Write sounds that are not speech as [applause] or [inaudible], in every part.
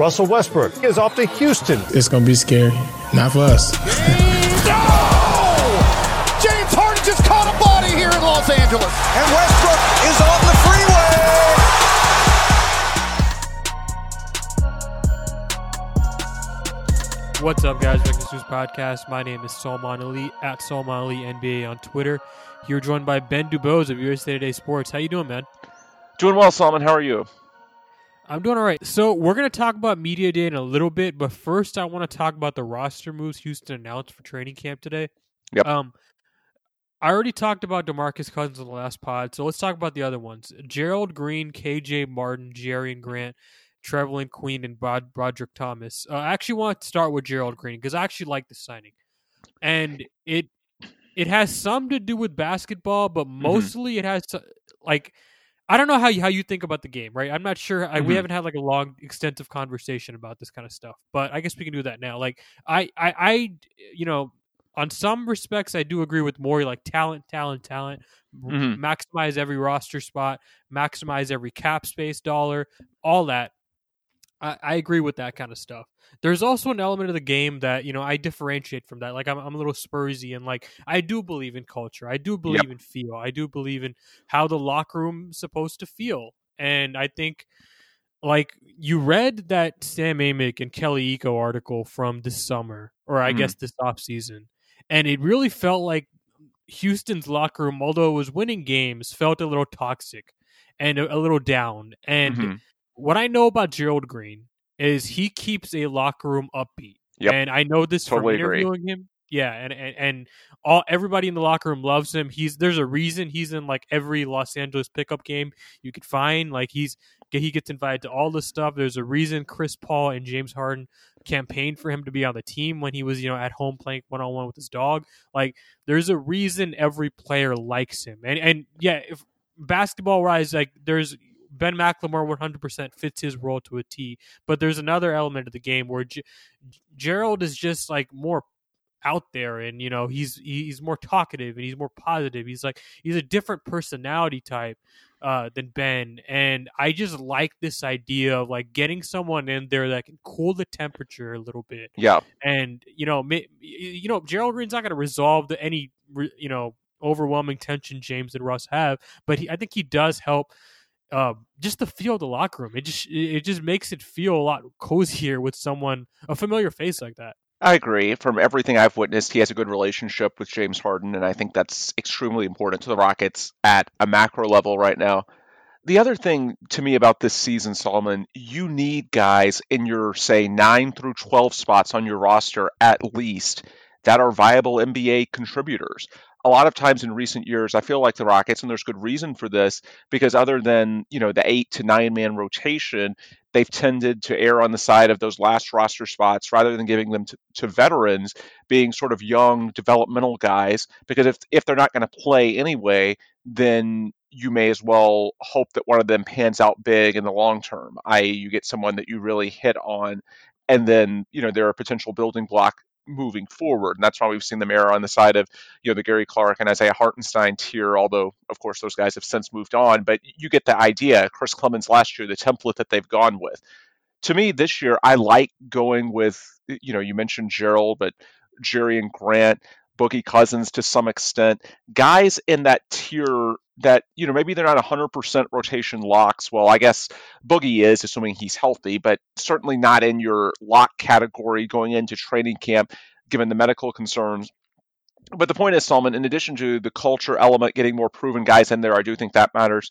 Russell Westbrook is off to Houston. It's going to be scary. Not for us. no! James Harden just caught a body here in Los Angeles. And Westbrook is on the freeway. What's up, guys? Breakfast News Podcast. My name is Salman Ali at Salman Ali NBA on Twitter. You're joined by Ben Dubose of USA Today Sports. How you doing, man? Doing well, Salman. How are you? I'm doing all right. So we're going to talk about media day in a little bit, but first I want to talk about the roster moves Houston announced for training camp today. Yep. Um, I already talked about Demarcus Cousins in the last pod, so let's talk about the other ones: Gerald Green, KJ Martin, Jerian Grant, Trevelin Queen, and Brod- Broderick Thomas. Uh, I actually want to start with Gerald Green because I actually like the signing, and it it has some to do with basketball, but mostly mm-hmm. it has to, like I don't know how you how you think about the game, right? I'm not sure. I, mm-hmm. We haven't had like a long, extensive conversation about this kind of stuff, but I guess we can do that now. Like I, I, I you know, on some respects, I do agree with Morey. Like talent, talent, talent. Mm-hmm. Maximize every roster spot, maximize every cap space dollar, all that. I, I agree with that kind of stuff. There's also an element of the game that you know I differentiate from that. Like I'm, I'm a little Spursy, and like I do believe in culture. I do believe yep. in feel. I do believe in how the locker room's supposed to feel. And I think, like you read that Sam Amick and Kelly Iko article from this summer, or I mm-hmm. guess this off season, and it really felt like Houston's locker room, although it was winning games, felt a little toxic and a, a little down. And mm-hmm what I know about Gerald Green is he keeps a locker room upbeat. Yep. And I know this totally from interviewing agree. him. Yeah, and, and and all everybody in the locker room loves him. He's there's a reason he's in like every Los Angeles pickup game you could find. Like he's he gets invited to all this stuff. There's a reason Chris Paul and James Harden campaigned for him to be on the team when he was you know at home playing one on one with his dog. Like there's a reason every player likes him. And and yeah, if basketball wise, like there's Ben McLemore 100% fits his role to a T. But there's another element of the game where G- Gerald is just like more out there and you know he's he's more talkative and he's more positive. He's like he's a different personality type uh, than ben. And i just like this idea of like getting someone in there that can cool the temperature a little bit. Yeah. And you know you know gerald green's not going to resolve the, any you know overwhelming tension james and russ have but he, i think he does help uh, just the feel of the locker room. It just it just makes it feel a lot cozier with someone a familiar face like that. I agree. From everything I've witnessed, he has a good relationship with James Harden, and I think that's extremely important to the Rockets at a macro level right now. The other thing to me about this season, Salman, you need guys in your, say, 9 through 12 spots on your roster at least that are viable NBA contributors a lot of times in recent years, I feel like the Rockets, and there's good reason for this, because other than you know the eight to nine man rotation, they've tended to err on the side of those last roster spots rather than giving them to, to veterans, being sort of young developmental guys. Because if if they're not going to play anyway, then you may as well hope that one of them pans out big in the long term, i.e., you get someone that you really hit on and then you know they're a potential building block moving forward. And that's why we've seen them err on the side of, you know, the Gary Clark and Isaiah Hartenstein tier, although, of course, those guys have since moved on. But you get the idea. Chris Clemons last year, the template that they've gone with. To me, this year, I like going with, you know, you mentioned Gerald, but Jerian Grant. Boogie Cousins to some extent, guys in that tier that, you know, maybe they're not 100% rotation locks. Well, I guess Boogie is, assuming he's healthy, but certainly not in your lock category going into training camp, given the medical concerns. But the point is, Salman, in addition to the culture element, getting more proven guys in there, I do think that matters.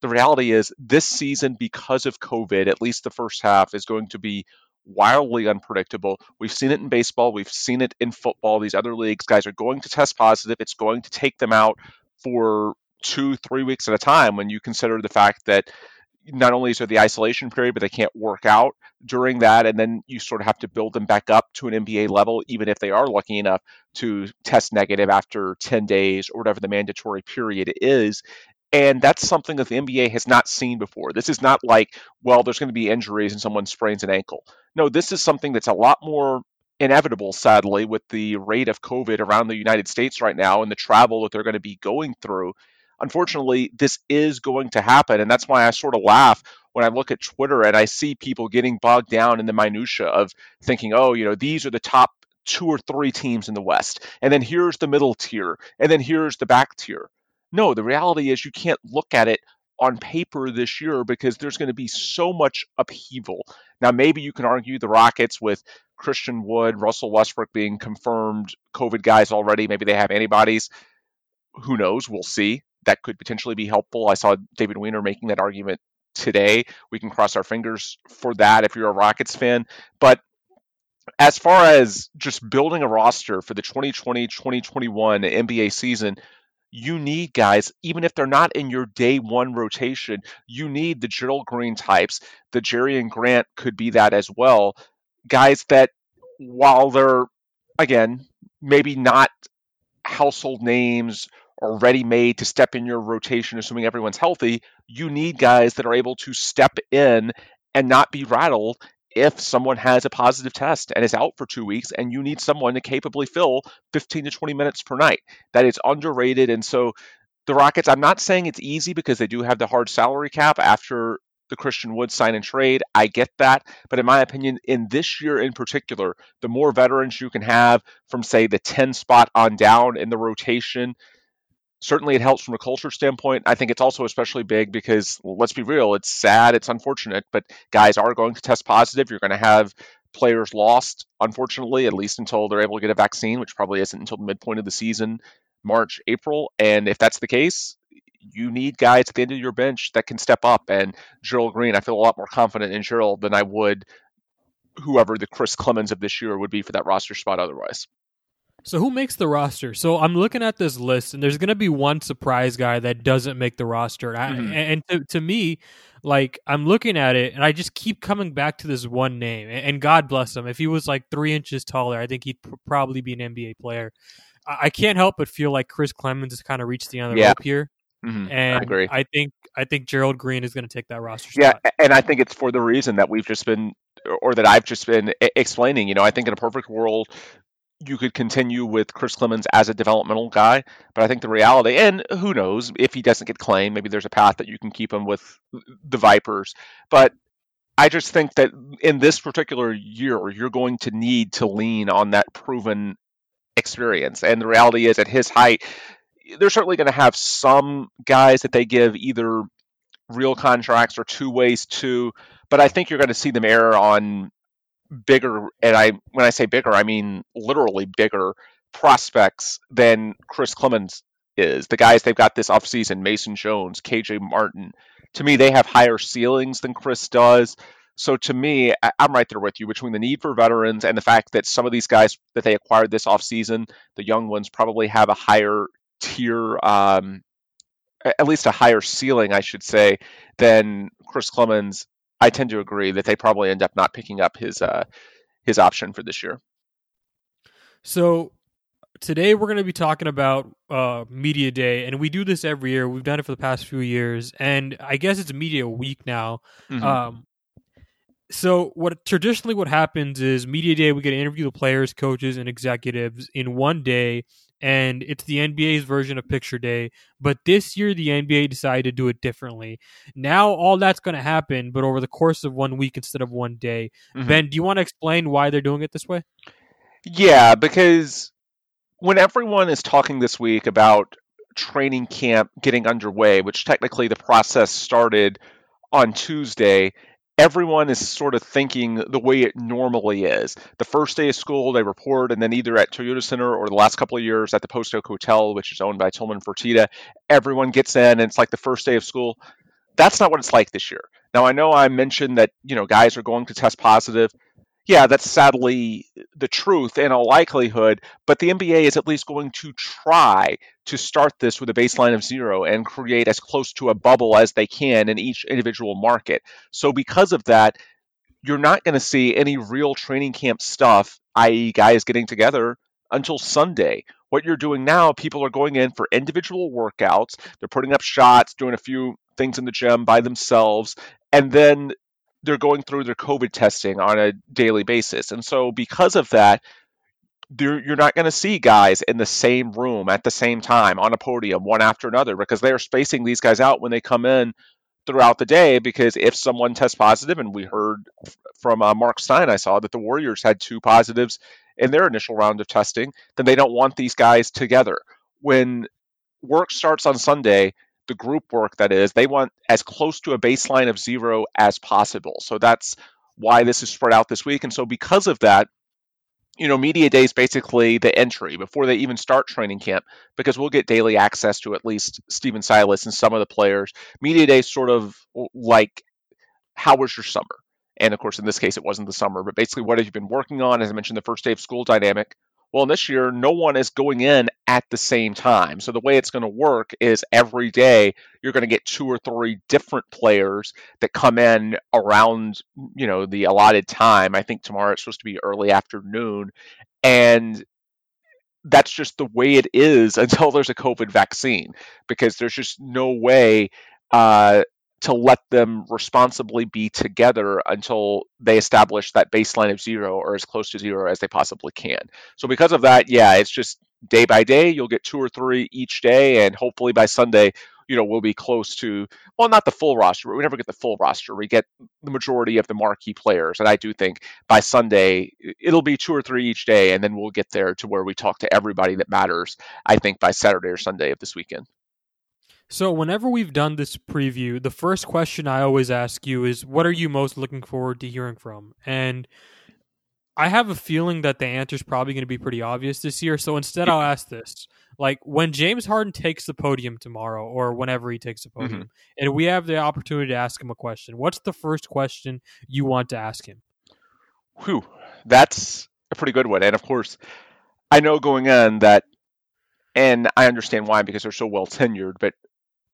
The reality is, this season, because of COVID, at least the first half, is going to be wildly unpredictable. We've seen it in baseball, we've seen it in football. These other leagues, guys are going to test positive. It's going to take them out for two, three weeks at a time when you consider the fact that not only is there the isolation period, but they can't work out during that. And then you sort of have to build them back up to an NBA level, even if they are lucky enough to test negative after 10 days or whatever the mandatory period is. And that's something that the NBA has not seen before. This is not like, well, there's going to be injuries and someone sprains an ankle. No, this is something that's a lot more inevitable, sadly, with the rate of COVID around the United States right now and the travel that they're going to be going through. Unfortunately, this is going to happen. And that's why I sort of laugh when I look at Twitter and I see people getting bogged down in the minutia of thinking, oh, you know, these are the top two or three teams in the West. And then here's the middle tier. And then here's the back tier. No, the reality is you can't look at it on paper this year because there's going to be so much upheaval. Now, maybe you can argue the Rockets with Christian Wood, Russell Westbrook being confirmed COVID guys already. Maybe they have antibodies. Who knows? We'll see. That could potentially be helpful. I saw David Weiner making that argument today. We can cross our fingers for that if you're a Rockets fan. But as far as just building a roster for the 2020 2021 NBA season, you need guys, even if they're not in your day one rotation, you need the Gerald Green types. The Jerian Grant could be that as well. Guys that, while they're, again, maybe not household names or ready made to step in your rotation, assuming everyone's healthy, you need guys that are able to step in and not be rattled if someone has a positive test and is out for two weeks and you need someone to capably fill 15 to 20 minutes per night. That is underrated. And so the Rockets, I'm not saying it's easy because they do have the hard salary cap after the Christian Wood sign and trade. I get that. But in my opinion, in this year in particular, the more veterans you can have from, say, the 10 spot on down in the rotation, certainly it helps from a culture standpoint. I think it's also especially big because well, let's be real, it's sad, it's unfortunate, but guys are going to test positive. You're going to have players lost, unfortunately, at least until they're able to get a vaccine, which probably isn't until the midpoint of the season, March, April. And if that's the case, you need guys at the end of your bench that can step up. And Gerald Green, I feel a lot more confident in Gerald than I would whoever the Chris Clemons of this year would be for that roster spot otherwise. So who makes the roster? So I'm looking at this list, and there's going to be one surprise guy that doesn't make the roster. And, Mm-hmm. I, and to, to me, like I'm looking at it, and I just keep coming back to this one name. And, God bless him. If he was like three inches taller, I think he'd pr- probably be an NBA player. I, I can't help but feel like Chris Clemons has kind of reached the end of the Yeah. rope here. Mhm, And I agree. I think I think Gerald Green is going to take that roster Yeah, spot. and I think it's for the reason that we've just been, or that I've just been explaining. You know, I think in a perfect world, you could continue with Chris Clemons as a developmental guy, but I think the reality, and who knows if he doesn't get claimed, maybe there's a path that you can keep him with the Vipers. But I just think that in this particular year, you're going to need to lean on that proven experience. And the reality is, at his height, they're certainly going to have some guys that they give either real contracts or two ways to, but I think you're going to see them err on bigger, and I when I say bigger, I mean literally bigger prospects than Chris Clemons is. The guys they've got this offseason, Mason Jones, KJ Martin, to me, they have higher ceilings than Chris does. So to me, I'm right there with you between the need for veterans and the fact that some of these guys that they acquired this offseason, the young ones probably have a higher tier, um, at least a higher ceiling, I should say, than Chris Clemons. I tend to agree that they probably end up not picking up his uh, his option for this year. So today we're going to be talking about uh, media day, and we do this every year. We've done it for the past few years, and I guess it's media week now. Mhm. Um, so what traditionally what happens is media day we get to interview the players, coaches, and executives in one day, and it's the NBA's version of picture day. But this year the NBA decided to do it differently. Now all that's going to happen, but over the course of one week instead of one day. Mhm. Ben, do you want to explain why they're doing it this way? Yeah, because when everyone is talking this week about training camp getting underway, which technically the process started on Tuesday, everyone is sort of thinking the way it normally is. The first day of school, they report, and then either at Toyota Center or the last couple of years at the Post Oak Hotel, which is owned by Tillman Fertitta, everyone gets in, and it's like the first day of school. That's not what it's like this year. Now, I know I mentioned that you know guys are going to test positive yeah, that's sadly the truth in all likelihood, but the NBA is at least going to try to start this with a baseline of zero and create as close to a bubble as they can in each individual market. So, because of that, you're not going to see any real training camp stuff, i.e., guys getting together until Sunday. What you're doing now, people are going in for individual workouts, they're putting up shots, doing a few things in the gym by themselves, and then they're going through their COVID testing on a daily basis. And so, because of that, you're not going to see guys in the same room at the same time on a podium, one after another, because they are spacing these guys out when they come in throughout the day. Because if someone tests positive, and we heard from uh, Mark Stein, I saw that the Warriors had two positives in their initial round of testing, then they don't want these guys together. When work starts on Sunday, the group work that is, they want as close to a baseline of zero as possible. So that's why this is spread out this week. And so because of that, you know, media day is basically the entry before they even start training camp because we'll get daily access to at least Stephen Silas and some of the players. Media day is sort of like, how was your summer? And of course, in this case, it wasn't the summer, but basically, what have you been working on? As I mentioned, the first day of school dynamic. Well, this year, no one is going in at the same time. So the way it's going to work is every day you're going to get two or three different players that come in around, you know, the allotted time. I think tomorrow it's supposed to be early afternoon. And that's just the way it is [laughs] until there's a COVID vaccine, because there's just no way uh, to let them responsibly be together until they establish that baseline of zero or as close to zero as they possibly can. So because of that, yeah, it's just day by day. You'll get two or three each day, and hopefully by Sunday, you know, we'll be close to well, not the full roster, but we never get the full roster. We get the majority of the marquee players, and I do think by Sunday it'll be two or three each day, and then we'll get there to where we talk to everybody that matters. I think by Saturday or Sunday of this weekend. So, whenever we've done this preview, the first question I always ask you is, What are you most looking forward to hearing from? And I have a feeling that the answer is probably going to be pretty obvious this year. So, instead, I'll ask this. Like, when James Harden takes the podium tomorrow, or whenever he takes the podium, mm-hmm. and we have the opportunity to ask him a question, what's the first question you want to ask him? Whew, that's a pretty good one. And of course, I know going in that and I understand why because they're so well tenured. But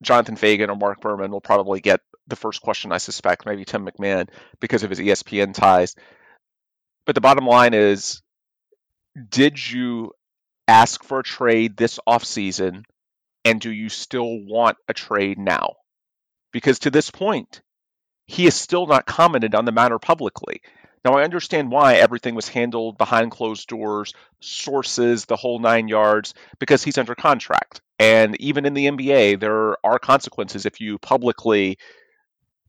Jonathan Feigen or Mark Berman will probably get the first question, I suspect, maybe Tim MacMahon because of his ESPN ties. But the bottom line is did you ask for a trade this offseason and do you still want a trade now? Because to this point, he has still not commented on the matter publicly. Now, I understand why everything was handled behind closed doors, sources, the whole nine yards, because he's under contract. And even in the NBA, there are consequences if you publicly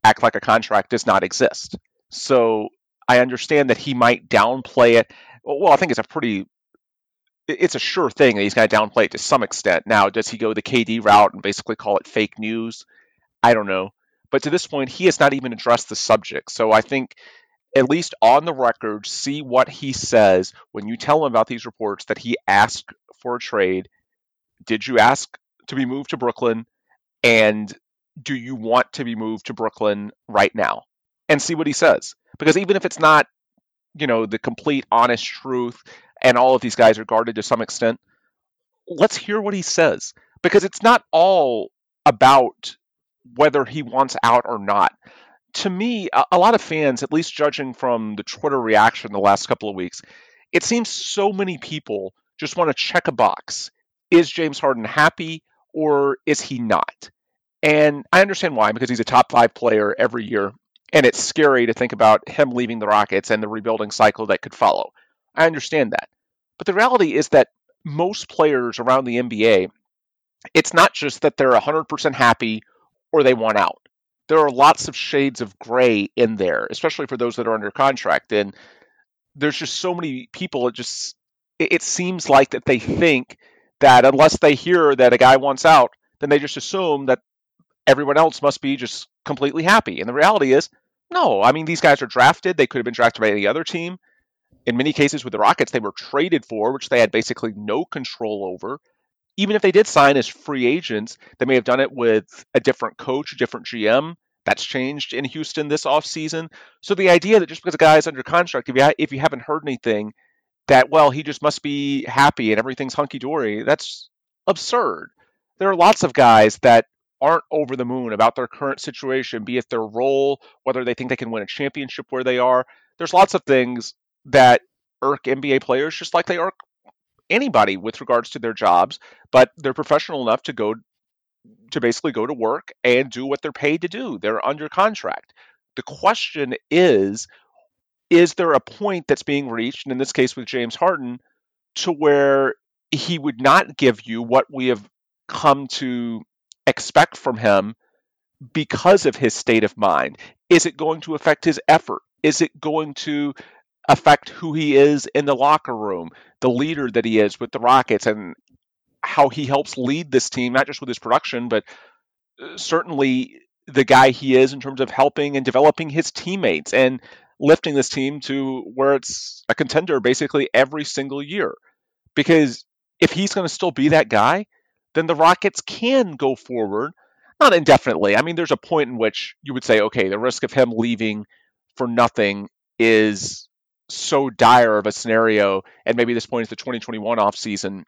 act like a contract does not exist. So I understand that he might downplay it. Well, I think it's a pretty it's a sure thing that he's going to downplay it to some extent. Now, does he go the KD route and basically call it fake news? I don't know. But to this point, he has not even addressed the subject. So I think, at least on the record, see what he says when you tell him about these reports that he asked for a trade did you ask to be moved to Brooklyn? And do you want to be moved to Brooklyn right now? And see what he says. Because even if it's not, you know, the complete honest truth and all of these guys are guarded to some extent, let's hear what he says. Because it's not all about whether he wants out or not. To me, a, a lot of fans, at least judging from the Twitter reaction the last couple of weeks, it seems so many people just want to check a box is James Harden happy or is he not? And I understand why, because he's a top five player every year. And it's scary to think about him leaving the Rockets and the rebuilding cycle that could follow. I understand that. But the reality is that most players around the NBA, it's not just that they're 100% happy or they want out. There are lots of shades of gray in there, especially for those that are under contract. And there's just so many people It just it, it seems like that they think that unless they hear that a guy wants out, then they just assume that everyone else must be just completely happy. And the reality is, no. I mean, these guys are drafted. They could have been drafted by any other team. In many cases with the Rockets, they were traded for, which they had basically no control over. Even if they did sign as free agents, they may have done it with a different coach, a different GM. That's changed in Houston this offseason. So the idea that just because a guy is under contract, if you, ha- if you haven't heard anything, that, well, he just must be happy and everything's hunky dory, that's absurd. There are lots of guys that aren't over the moon about their current situation, be it their role, whether they think they can win a championship where they are. There's lots of things that irk NBA players just like they irk anybody with regards to their jobs, but they're professional enough to go to basically go to work and do what they're paid to do. They're under contract. The question is is there a point that's being reached, and in this case with James Harden, to where he would not give you what we have come to expect from him because of his state of mind? Is it going to affect his effort? Is it going to affect who he is in the locker room, the leader that he is with the Rockets, and how he helps lead this team, not just with his production, but uh, certainly the guy he is in terms of helping and developing his teammates and lifting this team to where it's a contender basically every single year. Because if he's going to still be that guy, then the Rockets can go forward, not indefinitely. I mean, there's a point in which you would say, okay, the risk of him leaving for nothing is so dire of a scenario, and maybe this point is the 2021 offseason,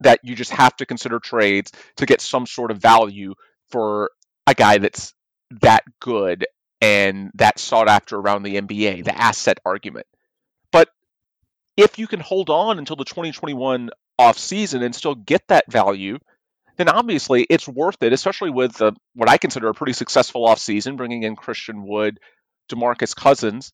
that you just have to consider trades to get some sort of value for a guy that's that good and that sought after around the NBA, the asset argument. But if you can hold on until the 2021 offseason and still get that value, then obviously it's worth it, especially with the, what I consider a pretty successful offseason, bringing in Christian Wood, DeMarcus Cousins.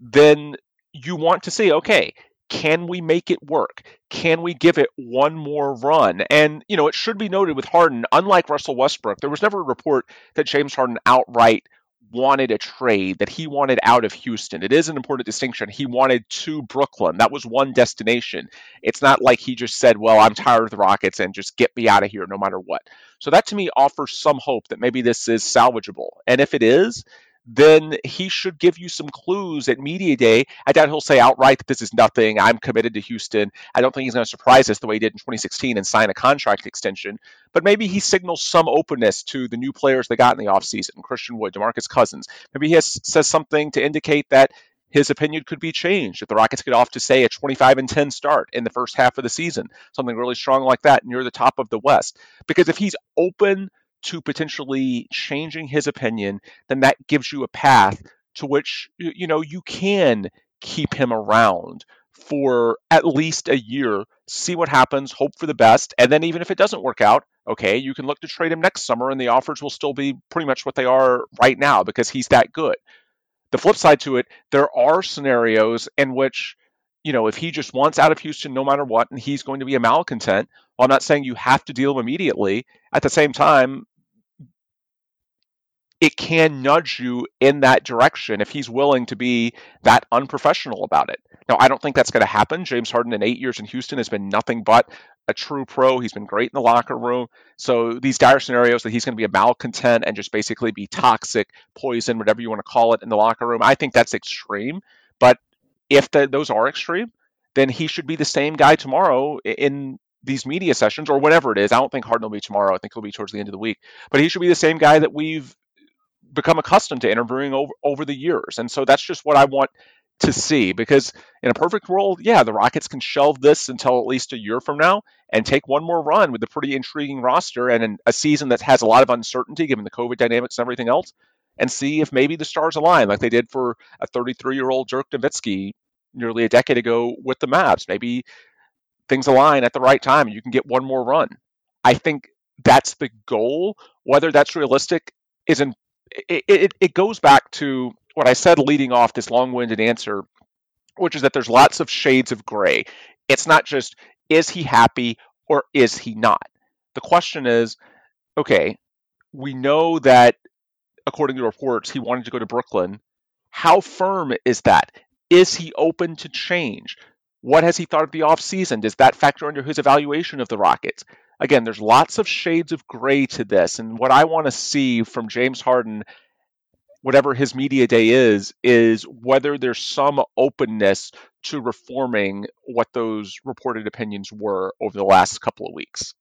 Then you want to see, okay, can we make it work? Can we give it one more run? And, you know, it should be noted with Harden, unlike Russell Westbrook, there was never a report that James Harden outright wanted a trade, that he wanted out of Houston. It is an important distinction. He wanted to Brooklyn. That was one destination. It's not like he just said, well, I'm tired of the Rockets and just get me out of here no matter what. So that to me offers some hope that maybe this is salvageable. And if it is, then he should give you some clues at media day. I doubt he'll say outright that this is nothing. I'm committed to Houston. I don't think he's going to surprise us the way he did in 2016 and sign a contract extension. But maybe he signals some openness to the new players they got in the offseason Christian Wood, Demarcus Cousins. Maybe he has, says something to indicate that his opinion could be changed if the Rockets get off to say a 25 and 10 start in the first half of the season, something really strong like that near the top of the West. Because if he's open to potentially changing his opinion, then that gives you a path to which you know you can keep him around for at least a year, see what happens, hope for the best, and then even if it doesn't work out, okay, you can look to trade him next summer and the offers will still be pretty much what they are right now because he's that good. The flip side to it, there are scenarios in which you know, if he just wants out of Houston no matter what and he's going to be a malcontent, well, I'm not saying you have to deal him immediately. At the same time, it can nudge you in that direction if he's willing to be that unprofessional about it. Now, I don't think that's going to happen. James Harden, in eight years in Houston, has been nothing but a true pro. He's been great in the locker room. So these dire scenarios that he's going to be a malcontent and just basically be toxic, poison, whatever you want to call it, in the locker room, I think that's extreme. But if the, those are extreme, then he should be the same guy tomorrow in these media sessions or whatever it is. I don't think Harden will be tomorrow. I think he'll be towards the end of the week. But he should be the same guy that we've become accustomed to interviewing over, over the years. And so that's just what I want to see because in a perfect world, yeah, the Rockets can shelve this until at least a year from now and take one more run with a pretty intriguing roster and a season that has a lot of uncertainty given the COVID dynamics and everything else, and see if maybe the stars align like they did for a 33 year old Dirk Nowitzki nearly a decade ago with the Mavs. Maybe things align at the right time and you can get one more run. I think that's the goal. Whether that's realistic is in it, it, it goes back to what I said leading off this long winded answer, which is that there's lots of shades of gray. It's not just is he happy or is he not? The question is okay, we know that according to reports, he wanted to go to Brooklyn. How firm is that? Is he open to change? What has he thought of the offseason? Does that factor into his evaluation of the Rockets? Again, there's lots of shades of gray to this. And what I want to see from James Harden, whatever his media day is, is whether there's some openness to reforming what those reported opinions were over the last couple of weeks.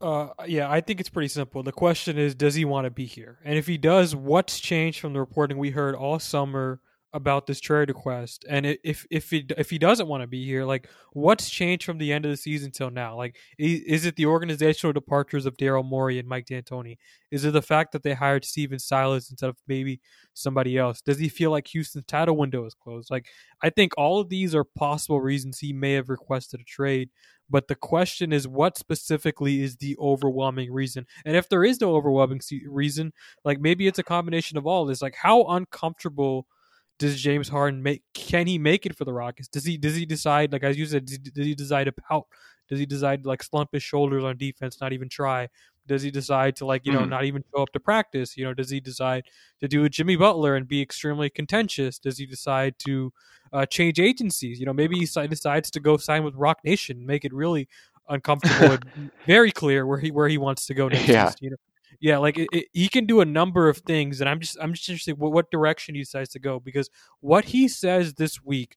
Uh, yeah, I think it's pretty simple. The question is, does he want to be here? And if he does, what's changed from the reporting we heard all summer about this trade request? And if if he if he doesn't want to be here, like what's changed from the end of the season till now? Like, is it the organizational departures of Daryl Morey and Mike D'Antoni? Is it the fact that they hired Stephen Silas instead of maybe somebody else? Does he feel like Houston's title window is closed? Like, I think all of these are possible reasons he may have requested a trade. But the question is, what specifically is the overwhelming reason? And if there is no overwhelming reason, like maybe it's a combination of all this. Like, how uncomfortable does James Harden make? Can he make it for the Rockets? Does he? Does he decide? Like as you said, does he decide to pout? Does he decide to like slump his shoulders on defense, not even try? Does he decide to like you know mm. not even show up to practice? You know, does he decide to do a Jimmy Butler and be extremely contentious? Does he decide to uh, change agencies? You know, maybe he decides to go sign with Roc Nation, make it really uncomfortable [laughs] and very clear where he where he wants to go next. Yeah. You know, yeah, like it, it, he can do a number of things, and I'm just I'm just interested what, what direction he decides to go because what he says this week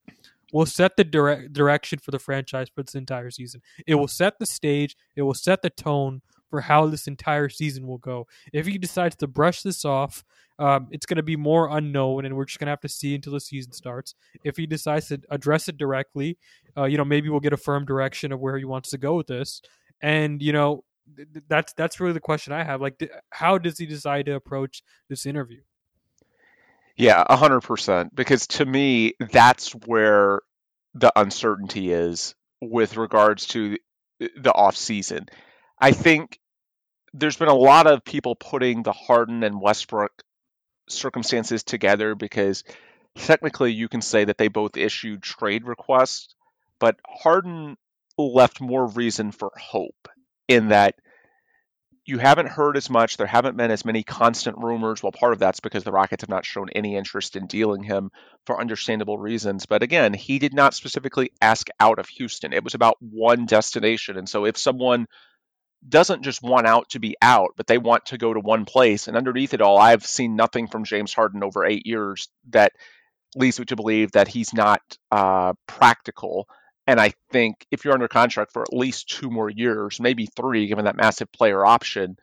will set the direct direction for the franchise for this entire season. It will set the stage. It will set the tone for how this entire season will go. If he decides to brush this off, um, it's going to be more unknown, and we're just going to have to see until the season starts. If he decides to address it directly, uh, you know, maybe we'll get a firm direction of where he wants to go with this. And you know, that's that's really the question I have. Like, how does he decide to approach this interview? Yeah, a hundred percent. Because to me, that's where the uncertainty is with regards to uh, the off season. I think there's been a lot of people putting the Harden and Westbrook circumstances together because technically you can say that they both issued trade requests, but Harden left more reason for hope in that you haven't heard as much. There haven't been as many constant rumors. Well, part of that's because the Rockets have not shown any interest in dealing him for understandable reasons. But again, he did not specifically ask out of Houston. It was about one destination. And so if someone doesn't just want out to be out, but they want to go to one place, and underneath it all, I've seen nothing from James Harden over eight years that leads me to believe that he's not uh, practical and I think if you're under contract for at least two more years, maybe three, given that massive player option,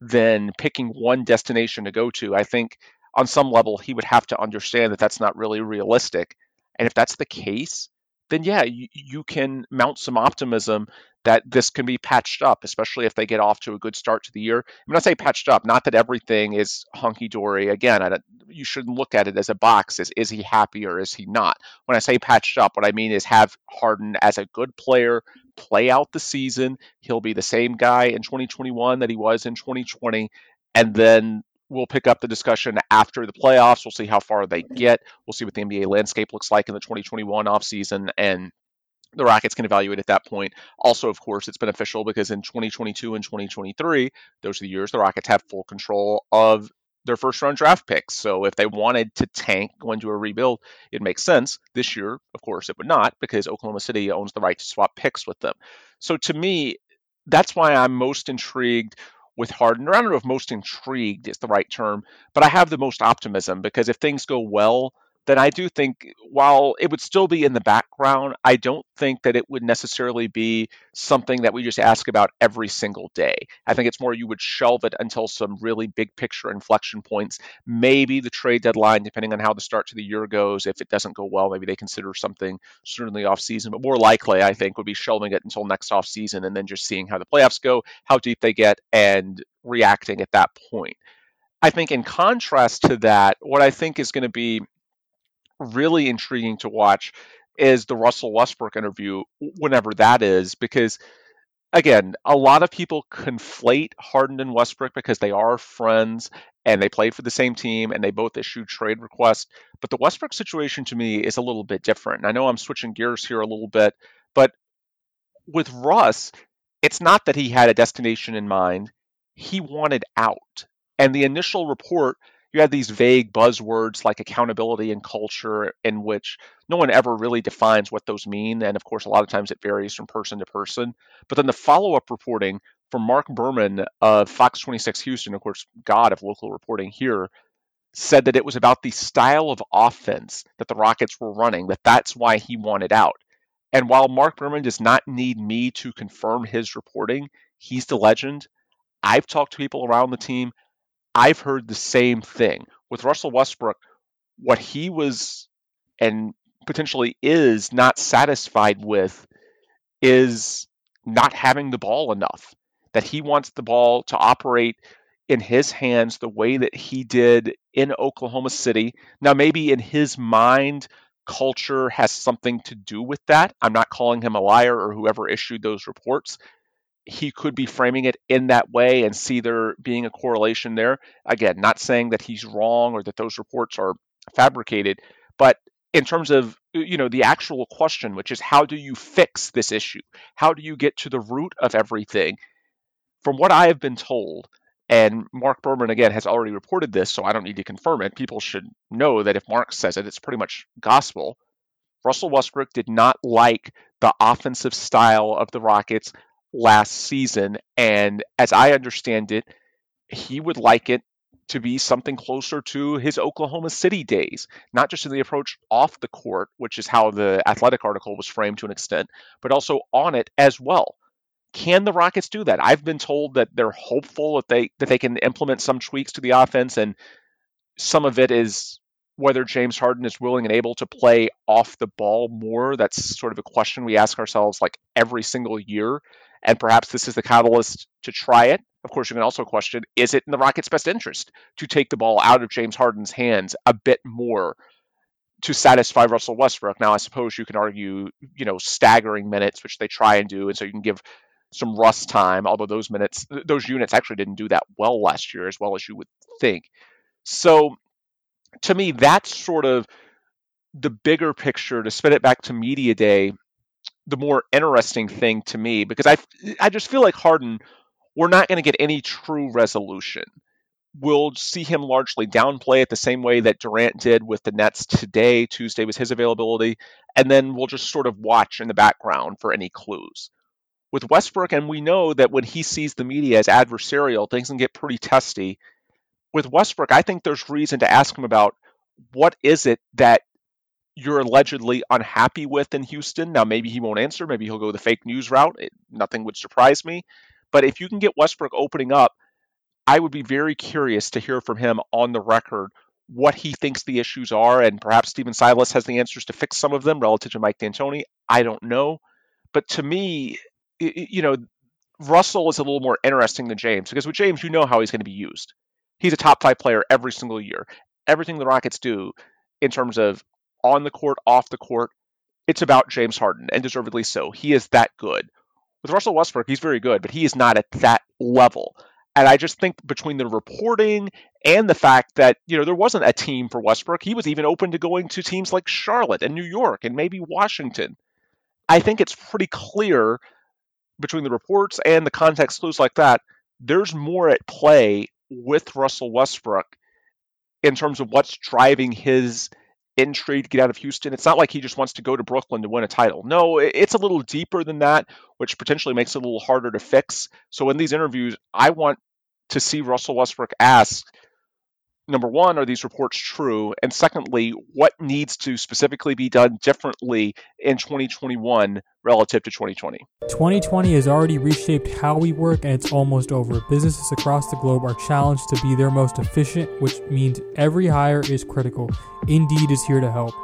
then picking one destination to go to, I think on some level he would have to understand that that's not really realistic. And if that's the case, then yeah, you, you can mount some optimism that this can be patched up, especially if they get off to a good start to the year. I'm not saying patched up, not that everything is hunky dory. Again, you shouldn't look at it as a box as is he happy or is he not. When I say patched up, what I mean is have Harden as a good player play out the season. He'll be the same guy in 2021 that he was in 2020, and then we'll pick up the discussion after the playoffs. We'll see how far they get. We'll see what the NBA landscape looks like in the 2021 offseason and the Rockets can evaluate at that point. Also, of course, it's beneficial because in 2022 and 2023, those are the years the Rockets have full control of their first round draft picks. So if they wanted to tank, go into a rebuild, it makes sense. This year, of course, it would not because Oklahoma City owns the right to swap picks with them. So to me, that's why I'm most intrigued with Harden. Or I don't know if most intrigued is the right term, but I have the most optimism because if things go well, then I do think while it would still be in the background, I don't think that it would necessarily be something that we just ask about every single day. I think it's more you would shelve it until some really big picture inflection points. Maybe the trade deadline, depending on how the start to the year goes, if it doesn't go well, maybe they consider something certainly off season. But more likely, I think, would be shelving it until next off season and then just seeing how the playoffs go, how deep they get, and reacting at that point. I think in contrast to that, what I think is going to be really intriguing to watch is the Russell Westbrook interview, whenever that is, because again, a lot of people conflate Harden and Westbrook because they are friends and they played for the same team and they both issued trade requests. But the Westbrook situation to me is a little bit different. I know I'm switching gears here a little bit, but with Russ, it's not that he had a destination in mind, he wanted out. And the initial report you had these vague buzzwords like accountability and culture, in which no one ever really defines what those mean. And of course, a lot of times it varies from person to person. But then the follow up reporting from Mark Berman of Fox 26 Houston, of course, God of local reporting here, said that it was about the style of offense that the Rockets were running, that that's why he wanted out. And while Mark Berman does not need me to confirm his reporting, he's the legend. I've talked to people around the team. I've heard the same thing. With Russell Westbrook, what he was and potentially is not satisfied with is not having the ball enough. That he wants the ball to operate in his hands the way that he did in Oklahoma City. Now, maybe in his mind, culture has something to do with that. I'm not calling him a liar or whoever issued those reports. He could be framing it in that way and see there being a correlation there. Again, not saying that he's wrong or that those reports are fabricated, but in terms of you know the actual question which is how do you fix this issue how do you get to the root of everything from what i have been told and Mark Berman, again, has already reported this, so I don't need to confirm it. People should know that if Mark says it, it's pretty much gospel. Russell Westbrook did not like the offensive style of the Rockets last season. And as I understand it, he would like it to be something closer to his Oklahoma City days, not just in the approach off the court, which is how the athletic article was framed to an extent, but also on it as well. Can the Rockets do that? I've been told that they're hopeful that they that they can implement some tweaks to the offense, and some of it is whether James Harden is willing and able to play off the ball more. That's sort of a question we ask ourselves like every single year, and perhaps this is the catalyst to try it. Of course, you can also question: Is it in the Rockets' best interest to take the ball out of James Harden's hands a bit more? to satisfy Russell Westbrook. Now, I suppose you can argue, you know, staggering minutes, which they try and do, and so you can give some Russ time, although those minutes, those units actually didn't do that well last year as well as you would think. So to me, that's sort of the bigger picture to spin it back to media day, the more interesting thing to me, because I, I just feel like Harden, we're not going to get any true resolution. We'll see him largely downplay it the same way that Durant did with the Nets today. Tuesday was his availability. And then we'll just sort of watch in the background for any clues with Westbrook, and we know that when he sees the media as adversarial, things can get pretty testy. With Westbrook, I think there's reason to ask him about what is it that you're allegedly unhappy with in Houston. Now, maybe he won't answer. Maybe he'll go the fake news route. It, nothing would surprise me. But if you can get Westbrook opening up, I would be very curious to hear from him on the record what he thinks the issues are. And perhaps Stephen Silas has the answers to fix some of them relative to Mike D'Antoni. I don't know. But to me, you know, Russell is a little more interesting than James because with James, you know how he's going to be used. He's a top five player every single year. Everything the Rockets do in terms of on the court, off the court, it's about James Harden, and deservedly so. He is that good. With Russell Westbrook, he's very good, but he is not at that level. And I just think between the reporting and the fact that, you know, there wasn't a team for Westbrook, he was even open to going to teams like Charlotte and New York and maybe Washington. I think it's pretty clear between the reports and the context clues like that, there's more at play with Russell Westbrook in terms of what's driving his intrigue to get out of Houston. It's not like he just wants to go to Brooklyn to win a title. No, it's a little deeper than that, which potentially makes it a little harder to fix. So in these interviews, I want to see Russell Westbrook ask number one, are these reports true? And secondly, what needs to specifically be done differently in 2021 relative to 2020? 2020 has already reshaped how we work and it's almost over. Businesses across the globe are challenged to be their most efficient, which means every hire is critical. Indeed is here to help.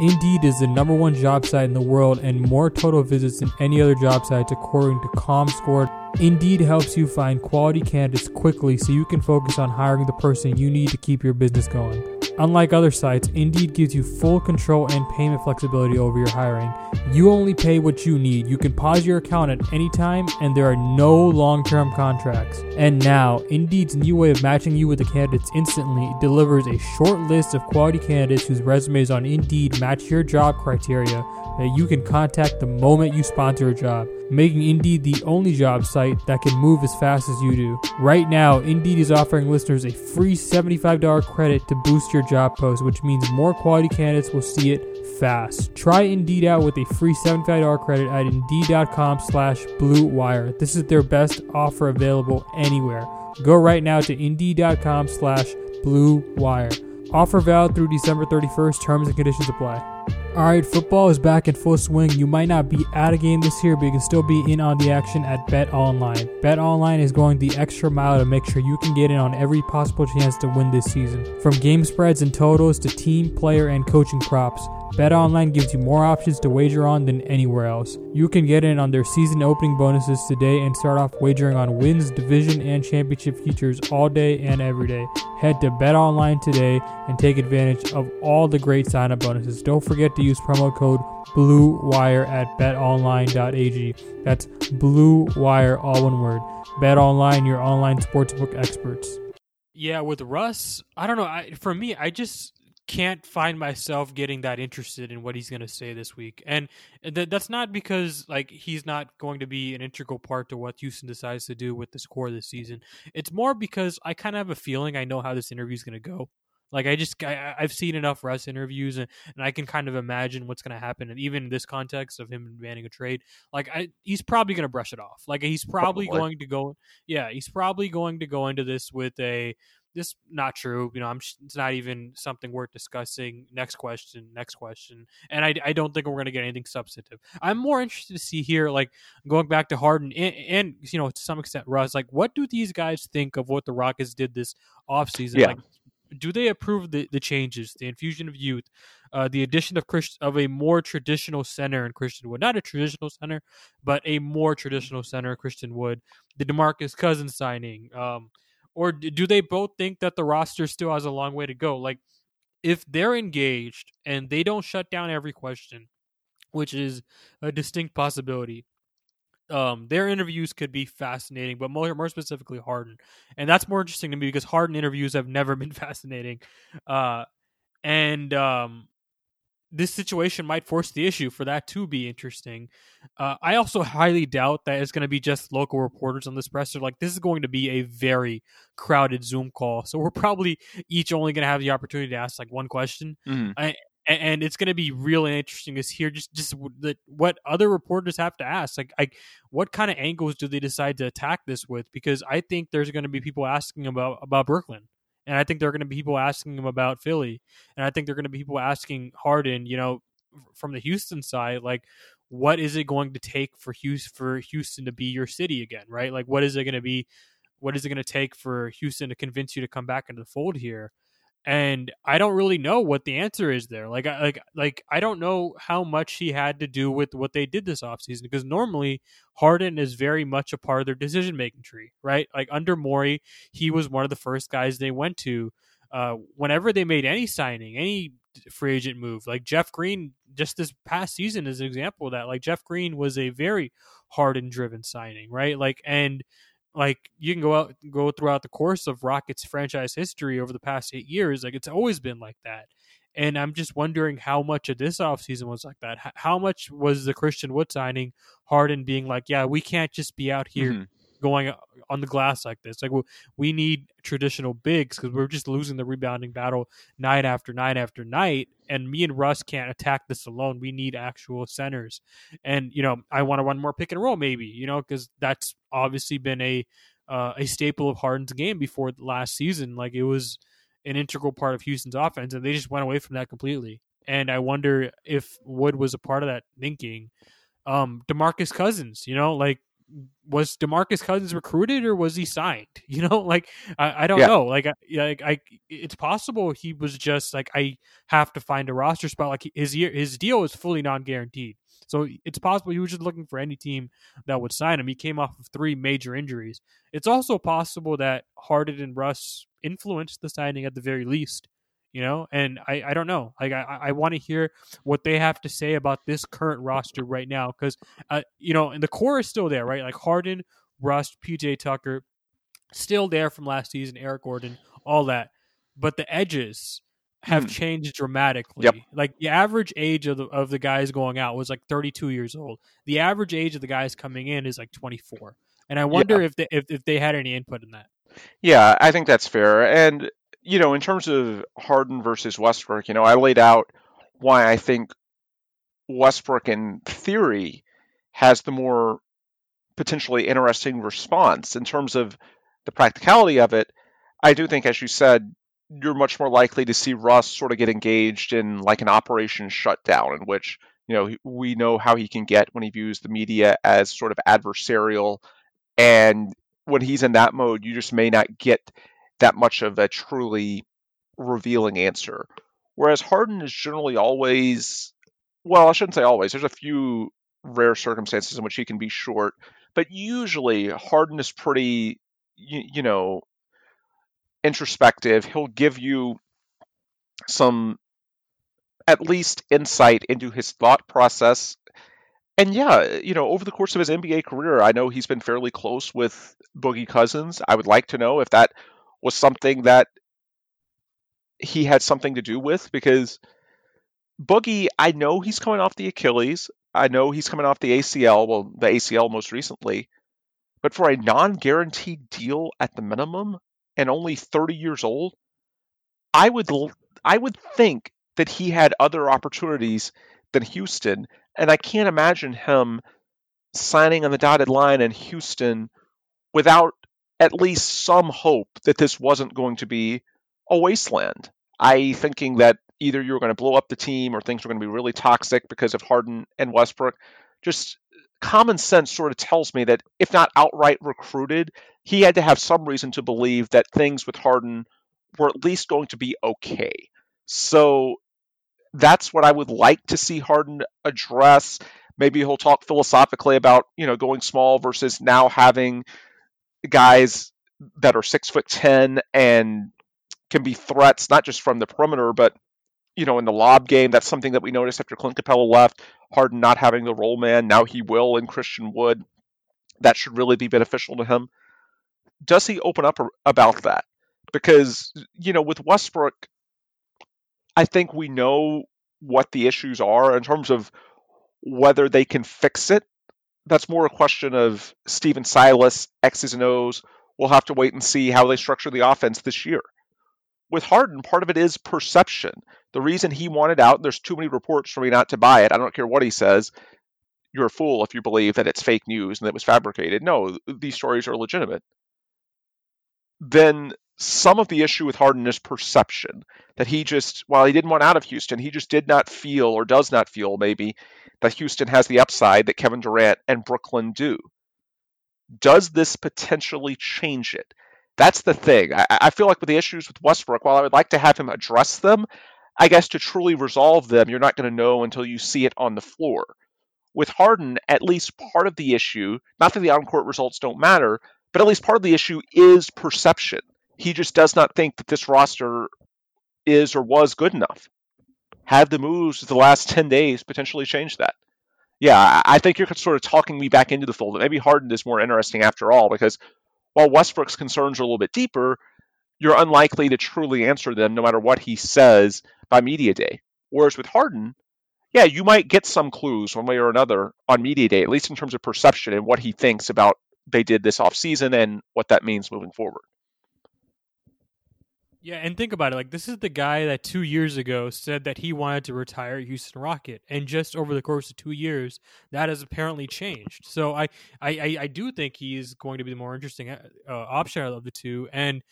Indeed is the number one job site in the world and more total visits than any other job sites according to ComScore. Indeed helps you find quality candidates quickly so you can focus on hiring the person you need to keep your business going. Unlike other sites, Indeed gives you full control and payment flexibility over your hiring. You only pay what you need. You can pause your account at any time, and there are no long term contracts. And now, Indeed's new way of matching you with the candidates instantly delivers a short list of quality candidates whose resumes on Indeed match your job criteria that you can contact the moment you sponsor a job. making Indeed the only job site that can move as fast as you do. Right now, Indeed is offering listeners a free $75 credit to boost your job post, which means more quality candidates will see it fast. Try Indeed out with a free $75 credit at Indeed.com slash Blue Wire. This is their best offer available anywhere. Go right now to Indeed.com slash Blue Wire. Offer valid through December 31st. Terms and conditions apply. All right, football is back in full swing. You might not be at a game this year, but you can still be in on the action at Bet Online. Bet Online is going the extra mile to make sure you can get in on every possible chance to win this season. From game spreads and totals to team, player, and coaching props, Bet Online gives you more options to wager on than anywhere else. You can get in on their season opening bonuses today and start off wagering on wins, division, and championship futures all day and every day. Head to Bet Online today and take advantage of all the great sign up bonuses. Don't forget to use promo code BLUEWIRE at betonline.ag. That's Blue Wire, all one word. Bet Online, your online sportsbook experts. Yeah, with Russ, I don't know. I, for me, I just can't find myself getting that interested in what he's going to say this week. And th- that's not because like he's not going to be an integral part to what Houston decides to do with the score this season. It's more because I kind of have a feeling I know how this interview is going to go. Like I just I, have seen enough Russ interviews and, and I can kind of imagine what's going to happen. And even in this context of him demanding a trade, like I, he's probably going to brush it off. Like he's probably, probably going to go. Yeah, he's probably going to go into this with a this not true. You know, I'm it's not even something worth discussing. Next question, next question, and I, I don't think we're going to get anything substantive. I'm more interested to see here, like going back to Harden and, and, you know to some extent Russ, like what do these guys think of what the Rockets did this offseason? Yeah. Like, do they approve the, the changes, the infusion of youth, uh, the addition of Christ, of a more traditional center in Christian Wood, not a traditional center, but a more traditional center, Christian Wood, the Demarcus Cousins signing. Um, or do they both think that the roster still has a long way to go? Like, if they're engaged and they don't shut down every question, which is a distinct possibility, um, their interviews could be fascinating, but more, more specifically Harden, and that's more interesting to me because Harden interviews have never [laughs] been fascinating, uh, and um, this situation might force the issue for that to be interesting. Uh, I also highly doubt that it's going to be just local reporters on this presser. Like this is going to be a very crowded Zoom call, so we're probably each only going to have the opportunity to ask like one question, mm-hmm. I, and it's going to be really interesting to hear just just the, what other reporters have to ask. Like, like what kind of angles do they decide to attack this with? Because I think there's going to be people asking about about Brooklyn. And I think there are going to be people asking him about Philly. And I think there are going to be people asking Harden, you know, from the Houston side, like, what is it going to take for Houston, for Houston to be your city again, right? Like, what is it going to be? What is it going to take for Houston to convince you to come back into the fold here? And I don't really know what the answer is there. Like, I, like, like I don't know how much he had to do with what they did this offseason because normally Harden is very much a part of their decision making tree, right? Like under Morey, he was one of the first guys they went to uh, whenever they made any signing, any free agent move. Like Jeff Green, just this past season is an example of that. Like Jeff Green was a very Harden driven signing, right? Like, and like you can go out go throughout the course of Rockets franchise history over the past eight years, like it's always been like that. And I'm just wondering how much of this offseason was like that. How much was the Christian Wood signing Harden being like, yeah, we can't just be out here mm-hmm going on the glass like this. Like we need traditional bigs because we're just losing the rebounding battle night after night after night. And me and Russ can't attack this alone. We need actual centers. And you know, I want to run more pick and roll, maybe you know, because that's obviously been a uh, a staple of Harden's game before last season. Like it was an integral part of Houston's offense, and they just went away from that completely. And I wonder if Wood was a part of that thinking. Um, Demarcus Cousins, you know, like was Demarcus Cousins recruited or was he signed? [laughs] You know, like I, I don't yeah. know. Like, I, like I, it's possible he was just like I have to find a roster spot. Like his year, his deal is fully non guaranteed, so it's possible he was just looking for any team that would sign him. He came off of three major injuries. It's also possible that Harden and Russ influenced the signing at the very least you know and i i don't know like i i want to hear what they have to say about this current roster right now because uh you know and the core is still there right like harden russ pj tucker still there from last season eric gordon all that but the edges have Hmm. changed dramatically. Yep. Like the average age of the of the guys going out was like 32 years old. The average age of the guys coming in is like 24. And I wonder if they if, if they had any input in that. Yeah, I think that's fair. And you know, in terms of Harden versus Westbrook, you know, I laid out why I think Westbrook, in theory, has the more potentially interesting response in terms of the practicality of it. I do think, as you said, you're much more likely to see Russ sort of get engaged in like an operation shutdown, in which you know we know how he can get when he views the media as sort of adversarial, and when he's in that mode, you just may not get that much of a truly revealing answer. Whereas Harden is generally always, well, I shouldn't say always. There's a few rare circumstances in which he can be short, but usually Harden is pretty, you, you know, introspective. He'll give you some at least insight into his thought process. And yeah, you know, over the course of his NBA career, I know he's been fairly close with Boogie Cousins. I would like to know if that was something that he had something to do with because Boogie, I know he's coming off the Achilles. I know he's coming off the ACL, well, the ACL most recently. But for a non guaranteed deal at the minimum and only 30 years old, I would I would think that he had other opportunities than Houston, and I can't imagine him signing on the dotted line in Houston without at least some hope that this wasn't going to be a wasteland. I thinking that either you were going to blow up the team or things were going to be really toxic because of Harden and Westbrook. Just uh, common sense sort of tells me that if not outright recruited, he had to have some reason to believe that things with Harden were at least going to be okay. So that's what I would like to see Harden address. Maybe he'll talk philosophically about, you know, going small versus now having guys that are six foot ten and can be threats not just from the perimeter, but you know, in the lob game. That's something that we noticed after Clint Capela left. Harden not having the role man. Now he will in Christian Wood. That should really be beneficial to him. Does he open up about that? Because, you know, with Westbrook, I think we know what the issues are in terms of whether they can fix it. That's more a question of Stephen Silas, X's and O's. We'll have to wait and see how they structure the offense this year. With Harden, part of it is perception. The reason he wanted out, there's too many reports for me not to buy it. I don't care what he says. You're a fool if you believe that it's fake news and that it was fabricated. No, these stories are legitimate. Then some of the issue with Harden is perception. That he just, while he didn't want out of Houston, he just did not feel, or does not feel maybe, that Houston has the upside that Kevin Durant and Brooklyn do. Does this potentially change it? That's the thing. I, I feel like with the issues with Westbrook, while I would like to have him address them, I guess to truly resolve them, you're not going to know until you see it on the floor. With Harden, at least part of the issue, not that the on court results don't matter, but at least part of the issue is perception. He just does not think that this roster is or was good enough. Have the moves of the last [laughs] 10 days potentially changed that? Yeah, I think you're sort of talking me back into the fold. Maybe Harden is more interesting after all, because while Westbrook's concerns are a little bit deeper, you're unlikely to truly answer them no matter what he says by media day. Whereas with Harden, yeah, you might get some clues one way or another on media day, at least in terms of perception and what he thinks about they did this offseason and what that means moving forward. Yeah, and think about it. Like this is the guy that two years ago said that he wanted to retire Houston Rocket, and just over the course of two years, that has apparently changed. So I, I, I do think he's going to be the more interesting uh, option out of the two. And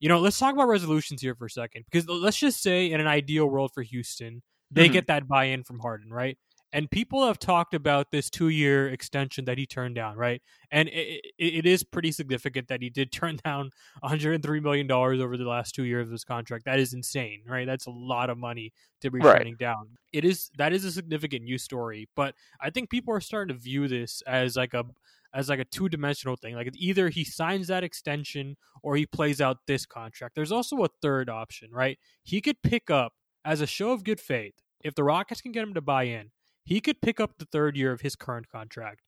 you know, let's talk about resolutions here for a second, because let's just say in an ideal world for Houston, they mm-hmm. get that buy-in from Harden, right? And people have talked about this two-year extension that he turned down, right? And it, it is pretty significant that he did [laughs] turn down 103 million dollars over the last two years of his contract. That is insane, right? That's a lot of money to be right. turning down. It is that is a significant news story, but I think people are starting to view this as like a as like a two dimensional thing. Like either he signs that extension or he plays out this contract. There's also a third option, right? He could pick up as a show of good faith if the Rockets can get him to buy in he could pick up the third year of his current contract,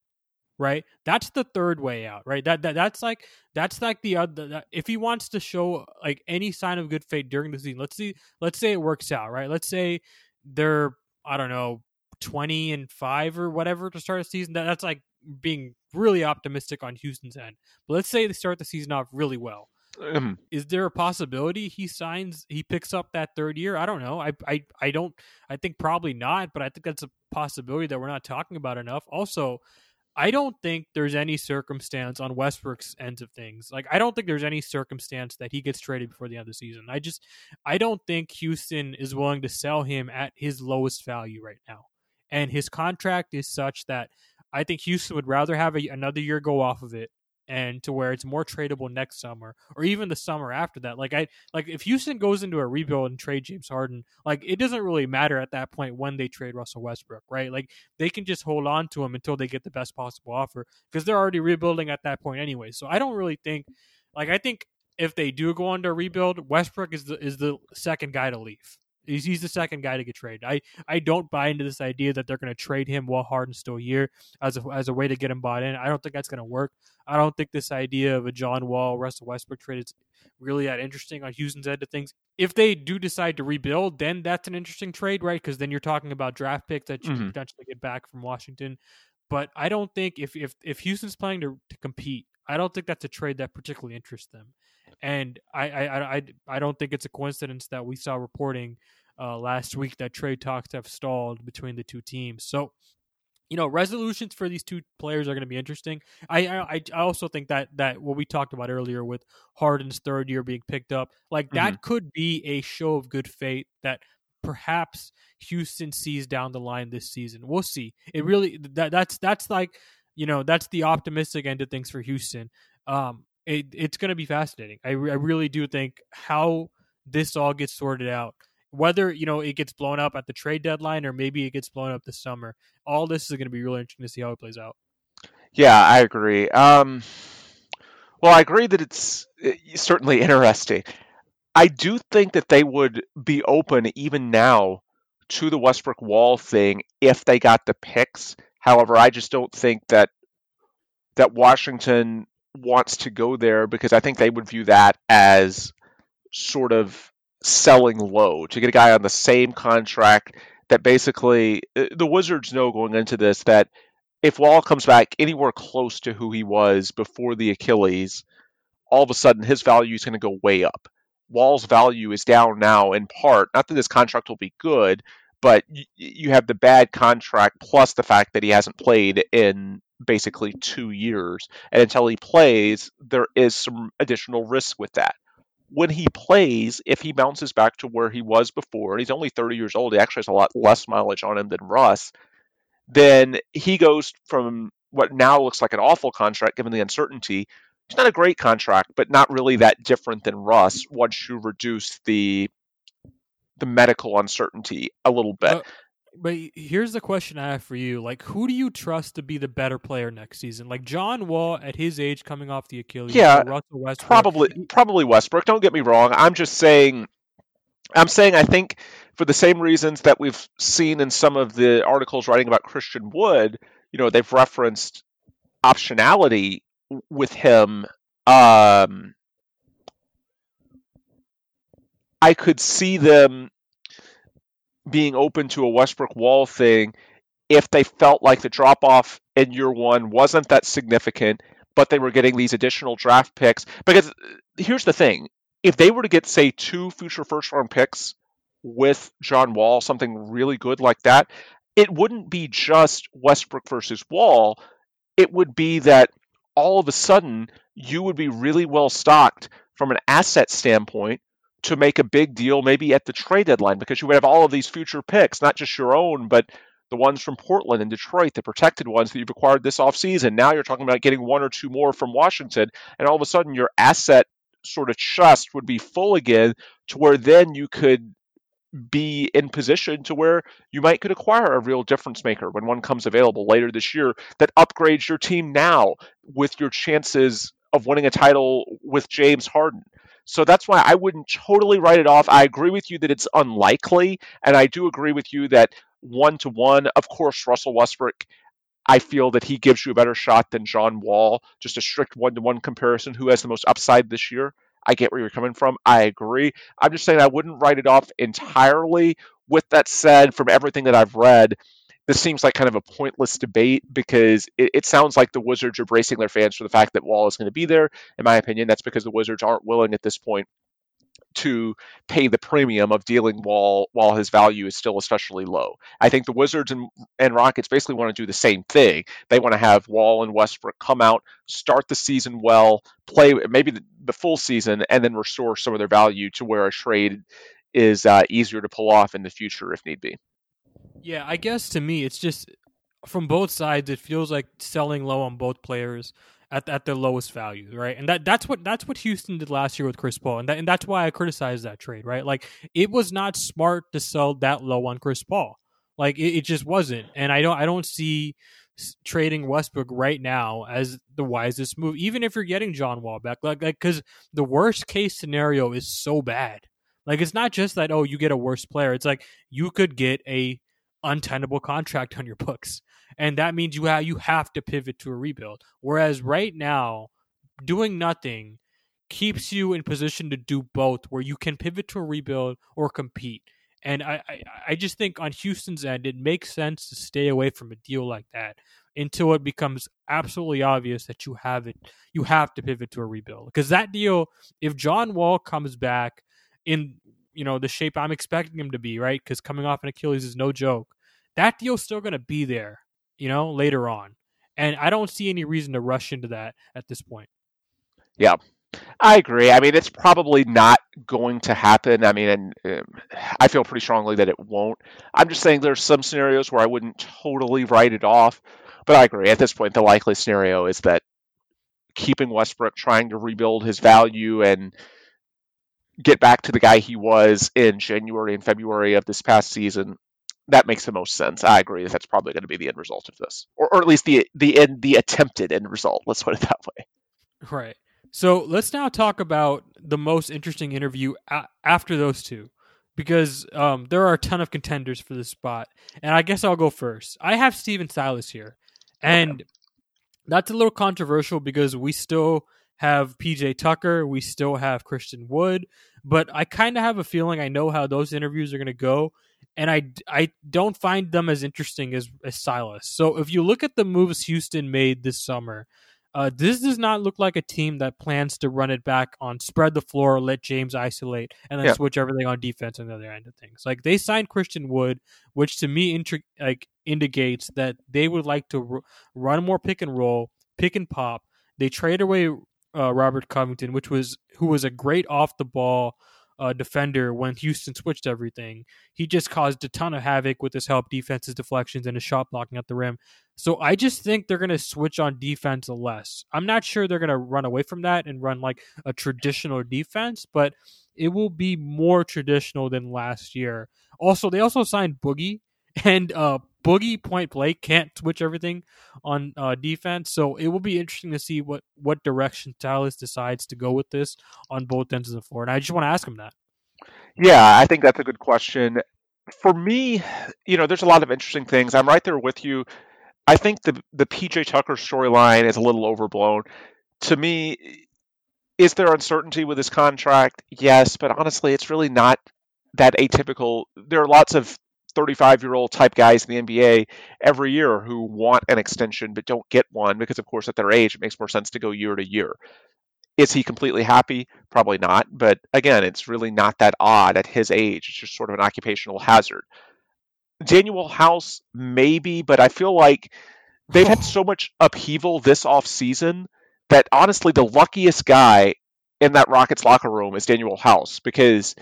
right? That's the third way out, right? That, that that's like that's like the other. That, if he wants to show like any sign of good faith during the season, let's see. Let's say it works out, right? Let's say they're I don't know twenty and five or whatever to start a season. That, that's like being really optimistic on Houston's end. But let's say they start the season off really well. Um, Is there a possibility he signs he picks up that third year? I don't know. I I I don't I think probably not, but I think that's a possibility that we're not talking about enough. Also, I don't think there's any circumstance on Westbrook's ends of things. Like I don't think there's any circumstance that he gets traded before the end of the season. I just I don't think Houston is willing to sell him at his lowest value right now. And his contract is such that I think Houston would rather have a, another year go off of it and to where it's more tradable next summer or even the summer after that. Like I like if Houston goes into a rebuild and trade James Harden, like it doesn't really matter at that point when they trade Russell Westbrook, right? Like they can just hold on to him until they get the best possible offer because they're already rebuilding at that point anyway. So I don't really think like I think if they do go on to rebuild, Westbrook is the is the second guy to leave. He's, he's the second guy to get traded. I, I don't buy into this idea that they're going to trade him while Harden's still here as a, as a way to get him bought in. I don't think that's going to work. I don't think this idea of a John Wall, Russell Westbrook trade is really that interesting on Houston's end of things. If they do decide to rebuild, then that's an interesting trade, right? Because then you're talking about draft picks that you Mhm. can potentially get back from Washington. But I don't think if if if Houston's planning to, to compete, I don't think that's a trade that particularly interests them. And I I, I, I- don't think it's a coincidence that we saw reporting uh, last week that trade talks have stalled between the two teams. So, you know, resolutions for these two players are going to be interesting. I, I I also think that that what we talked about earlier with Harden's third year being picked up, like that could be a show of good faith that perhaps Houston sees down the line this season. We'll see. It really that that's that's like you know that's the optimistic end of things for Houston. Um, it, it's going to be fascinating. I, re- I really do think how this all gets sorted out whether you know it gets blown up at the trade deadline or maybe it gets blown up this summer all this is going to be really interesting to see how it plays out Yeah, I agree. Um, well, I agree that it's certainly interesting. I do think that they would be open even now to the Westbrook Wall thing if they got the picks. However, I just don't think that that Washington wants to go there because I think they would view that as sort of selling low to get a guy on the same contract that basically uh, the Wizards know going into this that if Wall comes back anywhere close to who he was before the Achilles, all of a sudden his value is going to go way up. Wall's value is down now in part, not that this contract will be good, but you have the bad contract plus the fact that he hasn't played in basically two years. And until he plays, there is some additional risk with that. When he plays, if he bounces back to where he was before, and he's only 30 years old, he actually has a lot less mileage on him than Russ, then he goes from what now looks like an awful contract given the uncertainty. It's not a great contract, but not really that different than Russ once you reduce the the medical uncertainty a little bit. but, but here's the question i have for you like who do you trust to be the better player next season like john wall at his age coming off the achilles Yeah, russell westbrook probably probably Westbrook. Don't get me wrong. I'm just saying I'm saying I think for the same reasons that we've seen in some of the articles writing about Christian Wood, you know, they've referenced optionality with him. Um, I could see them being open to a Westbrook Wall thing if they felt like the drop off in year one wasn't that significant, but they were getting these additional draft picks. Because uh, here's the thing if they were to get, say, two future first round picks with John Wall, something really good like that, it wouldn't be just Westbrook versus Wall. It would be that all of a sudden you would be really well stocked from an asset standpoint to make a big deal maybe at the trade deadline because you would have all of these future picks, not just your own, but the ones from Portland and Detroit, the protected ones that you've acquired this offseason. Now you're talking about getting one or two more from Washington, and all of a sudden your asset sort of chest would be full again to where then you could be in position to where you might could acquire a real difference maker when one comes available later this year that upgrades your team now with your chances of winning a title with James Harden. So that's why I wouldn't totally write it off. I agree with you that it's unlikely, and I do agree with you that one to one, of course, Russell Westbrook. I feel that he gives you a better shot than John Wall. Just a strict one to one comparison. Who has the most upside this year? I get where you're coming from. I agree. I'm just saying I wouldn't write it off entirely. With that said, from everything that I've read, this seems like kind of a pointless debate because it, it, sounds like the Wizards are bracing their fans for the fact that Wall is going to be there. In my opinion, that's because the Wizards aren't willing at this point to pay the premium of dealing Wall while his value is still especially low. I think the Wizards and, and Rockets basically want to do the same thing. They want to have Wall and Westbrook come out, start the season well, play maybe the, the full season, and then restore some of their value to where a trade is uh, easier to pull off in the future if need be. Yeah, I guess to me, it's just from both sides. It feels like selling low on both players at at their lowest value, right? And that that's what that's what Houston did last year with Chris Paul, and that, and that's why I criticized that trade, right? Like it was not smart to sell that low on Chris Paul, like it, it just wasn't. And I don't I don't see trading Westbrook right now as the wisest move, even if you're getting John Wall back, like like because the worst case scenario is so bad. Like it's not just that oh you get a worse player. It's like you could get a untenable contract on your books, and that means you have you have to pivot to a rebuild. Whereas right now, doing nothing keeps you in position to do both, where you can pivot to a rebuild or compete. And I, I, I just think on Houston's end, it makes sense to stay away from a deal like that until it becomes absolutely obvious that you have it. You have to pivot to a rebuild because that deal, if John Wall comes back in you know the shape I'm expecting him to be, right? Because coming off an Achilles is no joke. That deal's still going to be there, you know, later on, and I don't see any reason to rush into that at this point. Yeah, I agree. I mean, it's probably not going to happen. I mean, and um, I feel pretty strongly that it won't. I'm just saying there's some scenarios where I wouldn't totally write it off, but I agree. At this point, the likely scenario is that keeping Westbrook, trying to rebuild his value, and get back to the guy he was in January and February of this past season, that makes the most sense. I agree that that's probably going to be the end result of this, or, or at least the the end the attempted end result. Let's put it that way. Right. So let's now talk about the most interesting interview a- after those two, because um, there are a ton of contenders for this spot, and I guess I'll go first. I have Stephen Silas here, and okay. that's a little controversial because we still have PJ Tucker, we still have Christian Wood, but I kind of have a feeling I know how those interviews are going to go, and I, I don't find them as interesting as, as Silas. So if you look at the moves Houston made this summer, uh, this does not look like a team that plans to run it back on spread the floor, let James isolate, and then yeah. switch everything on defense on the other end of things. Like they signed Christian Wood, which to me inter- like indicates that they would like to r- run more pick and roll, pick and pop. They trade away uh, Robert Covington, which was who was a great off the ball uh, defender when Houston switched everything. He just caused a ton of havoc with his help defenses, deflections, and his shot blocking at the rim. So I just think they're going to switch on defense less. I'm not sure they're going to run away from that and run like a traditional defense, but it will be more traditional than last year. Also, they also signed Boogie [laughs] and uh, Boogie Point Blake can't switch everything on uh, defense, so it will be interesting to see what what direction Silas decides to go with this on both ends of the floor. And I just want to ask him that. Yeah, I think that's a good question. For me, you know, there's a lot of interesting things. I'm right there with you. I think the the PJ Tucker storyline is a little overblown. To me, is there uncertainty with his contract? Yes, but honestly, it's really not that atypical. There are lots of 35 year old type guys in the NBA every year who want an extension but don't get one because, of course, at their age, it makes more sense to go year to year. Is he completely happy? Probably not. But again, it's really not that odd at his age. It's just sort of an occupational hazard. Danuel House, maybe, but I feel like they've had so much upheaval this off season that honestly, the luckiest guy in that Rockets locker room is Danuel House because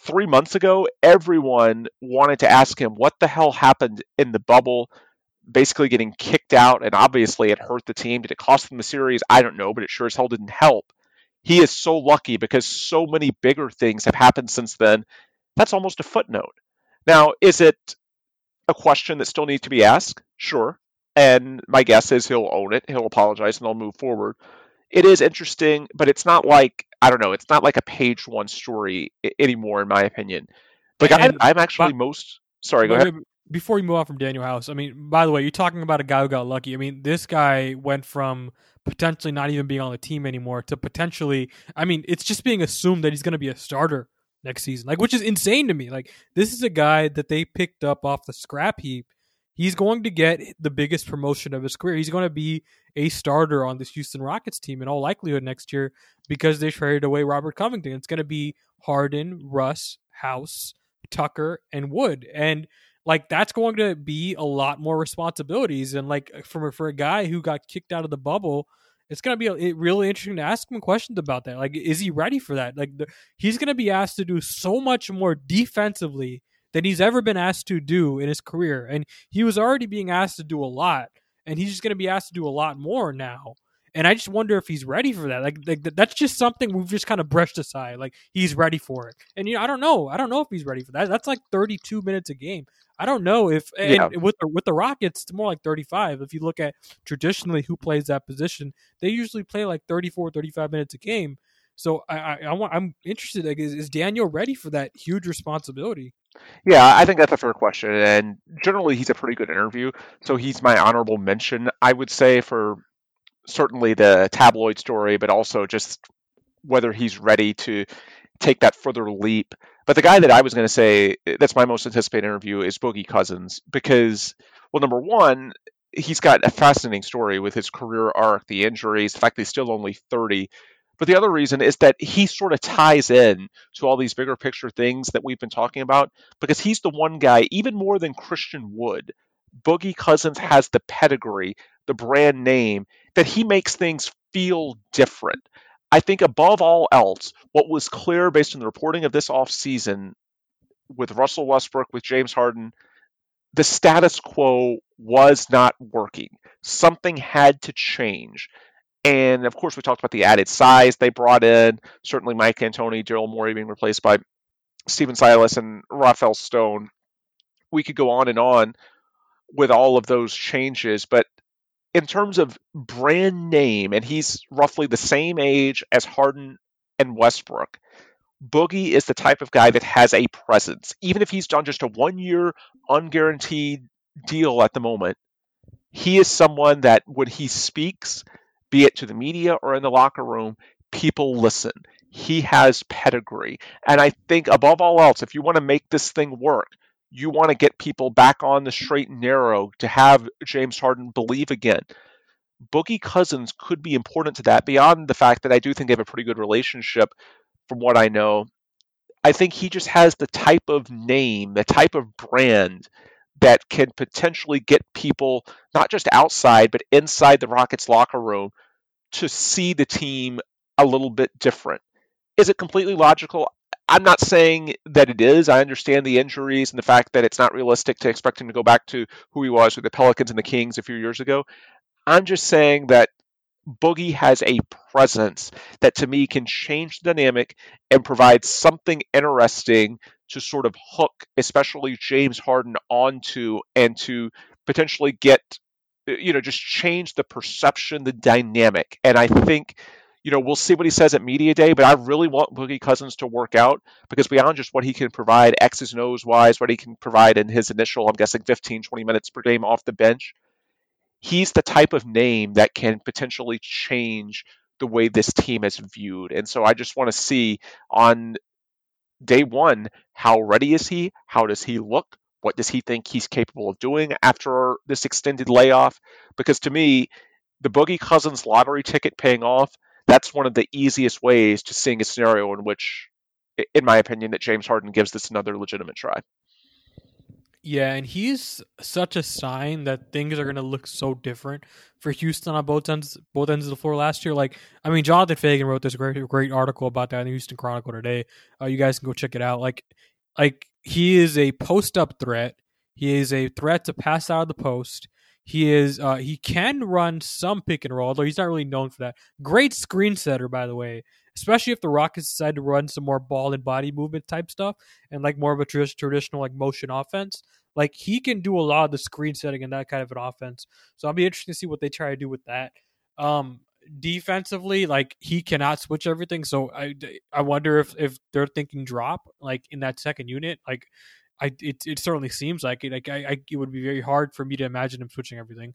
three months ago, everyone wanted to ask him what the hell happened in the bubble, basically getting kicked out, and obviously it hurt the team. Did it cost them the series? I don't know, but it sure as hell didn't help. He is so lucky because so many bigger things have happened since then. That's almost a footnote. Now, is it a question that still needs to be asked? Sure. And my guess is he'll own it, he'll apologize, and they'll move forward. It is interesting, but it's not like I don't know. It's not like a page one story anymore, in my opinion. Like I'm, I'm actually most sorry. Go ahead. before you move on from Danuel House, I mean, by the way, you're talking about a guy who got lucky. I mean, this guy went from potentially not even being on the team anymore to potentially, I mean, it's just being assumed that he's going to be a starter next season, like, which is insane to me. Like, this is a guy that they picked up off the scrap heap. He's going to get the biggest promotion of his career. He's going to be a starter on this Houston Rockets team in all likelihood next year because they traded away Robert Covington. It's going to be Harden, Russ, House, Tucker, and Wood. And like that's going to be a lot more responsibilities. And like for for a guy who got kicked out of the bubble, it's going to be really interesting to ask him questions about that. Like, is he ready for that? Like, the, he's going to be asked to do so much more defensively than he's ever been asked to do in his career, and he was already being asked to do a lot, and he's just going to be asked to do a lot more now. And I just wonder if he's ready for that. Like, like that's just something we've just kind of brushed aside. Like he's ready for it, and you know, I don't know. I don't know if he's ready for that. That's like 32 minutes a game. I don't know if yeah. with the, with the Rockets, it's more like 35. If you look at traditionally who plays that position, they usually play like 34, 35 minutes a game. So I, I, I want, I'm interested. Like, is, is Danuel ready for that huge responsibility? Yeah, I think that's a fair question, and generally he's a pretty good interview. So he's my honorable mention, I would say, for certainly the tabloid story, but also just whether he's ready to take that further leap. But the guy that I was going to say eh, that's my most anticipated interview is Boogie Cousins because, well, number one, he's got a fascinating story with his career arc, the injuries, the fact that he's still only 30. But the other reason is that he sort of ties in to all these bigger picture things that we've been talking about because he's the one guy, even more than Christian Wood. Boogie Cousins has the pedigree, the brand name, that he makes things feel different. I think above all else, what was clear based on the reporting of this offseason with Russell Westbrook, with James Harden, the status quo was not working. Something had to change. And of course, we talked about the added size they brought in. Certainly, Mike D'Antoni, Daryl Morey being replaced by Stephen Silas and Rafael Stone. We could go on and on with all of those changes, but in terms of brand name, and he's roughly the same age as Harden and Westbrook. Boogie is the type of guy that has a presence. Even if he's done just a one year unguaranteed deal at the moment, he is someone that when he speaks, be it to the media or in the locker room, people listen. He has pedigree. And I think above all else, if you want to make this thing work, you want to get people back on the straight and narrow to have James Harden believe again. Boogie Cousins could be important to that beyond the fact that I do think they have a pretty good relationship from what I know. I think he just has the type of name, the type of brand that can potentially get people not just outside but inside the Rockets locker room to see the team a little bit different. Is it completely logical? I'm not saying that it is. I understand the injuries and the fact that it's not realistic to expect him to go back to who he was with the Pelicans and the Kings a few years ago. I'm just saying that Boogie has a presence that to me can change the dynamic and provide something interesting to sort of hook, especially James Harden, onto and to potentially get, uh, you know, just change the perception, the dynamic. And I think you know, we'll see what he says at media day, but I really want Boogie Cousins to work out because beyond just what he can provide X's and O's wise, what he can provide in his initial, I'm guessing 15, 20 minutes per game off the bench, he's the type of name that can potentially change the way this team is viewed. And so I just want to see on day one, how ready is he? How does he look? What does he think he's capable of doing after this extended layoff? Because to me, the Boogie Cousins lottery ticket paying off that's one of the easiest ways to seeing a scenario in which, in my opinion, that James Harden gives this another legitimate try. Yeah, and he's such a sign that things are going to look so different for Houston on both ends both ends of the floor last year. Like, I mean, Jonathan Feigen wrote this great great article about that in the Houston Chronicle today. Uh, you guys can go check it out. Like, like he is a post up threat. He is a threat to pass out of the post. He is uh, he can run some pick and roll, although he's not really known for that. Great screen setter, by the way, especially if the Rockets decide to run some more ball and body movement type stuff and like more of a traditional like motion offense. Like he can do a lot of the screen setting and that kind of an offense. So I'll be interested to see what they try to do with that. Um, defensively, like he cannot switch everything. So I I wonder if if they're thinking drop like in that second unit, like I it, it certainly seems like it. Like I, I, it would be very hard for me to imagine him switching everything.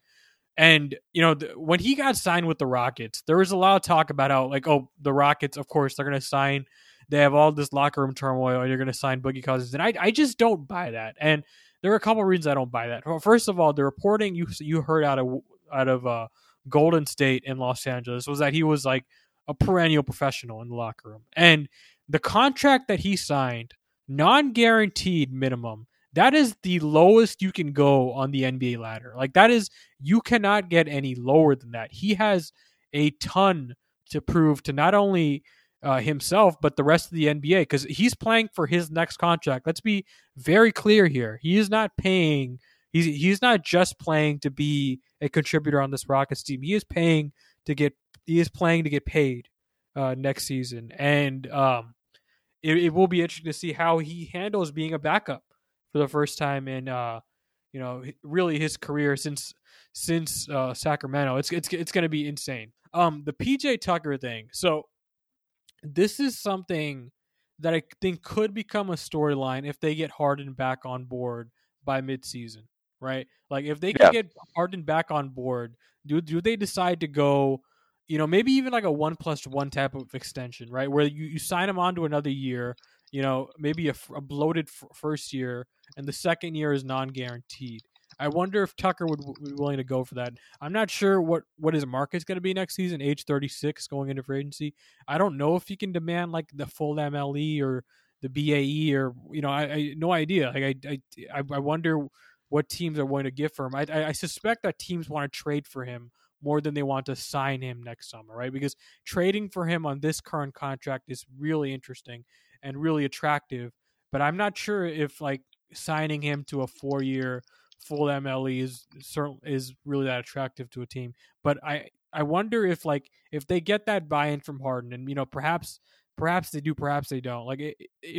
And you know, the, when he got signed with the Rockets, there was a lot of talk about how like, oh, the Rockets, of course, they're going to sign. They have all this locker room turmoil, and you're going to sign Boogie Cousins, and I, I just don't buy that. And there are a couple of reasons I don't buy that. First of all, the reporting you you heard out of out of uh, Golden State in Los Angeles was that he was like a perennial professional in the locker room, and the contract that he signed, non guaranteed minimum, that is the lowest you can go on the NBA ladder. Like that is you cannot get any lower than that. He has a ton to prove to not only uh, himself but the rest of the NBA because he's playing for his next contract. Let's be very clear here. He is not paying. He's he's not just playing to be a contributor on this Rockets team. He is paying to get. He is playing to get paid uh, next season, and um, it, it will be interesting to see how he handles being a backup for the first time in uh, you know really his career since since uh, Sacramento. It's it's it's going to be insane. Um, the PJ Tucker thing. So this is something that I think could become a storyline if they get Harden back on board by midseason, right? Like if they can yeah. get Harden back on board, do do they decide to go? You know, maybe even like a one plus one type of extension, right? Where you, you sign him on to another year, you know, maybe a, a bloated f- first year, and the second year is non-guaranteed. I wonder if Tucker would, be willing to go for that. I'm not sure what what his market's going to be next season. Age 36, going into free agency. I don't know if he can demand like the full MLE or the BAE or you know, I, I no idea. Like I, I I wonder what teams are willing to give for him. I, I suspect that teams want to trade for him more than they want to sign him next summer, right? Because trading for him on this current contract is really interesting and really attractive. But I'm not sure if like signing him to a four year full MLE is certain is really that attractive to a team. But I I wonder if like if they get that buy in from Harden, and you know perhaps perhaps they do, perhaps they don't. Like if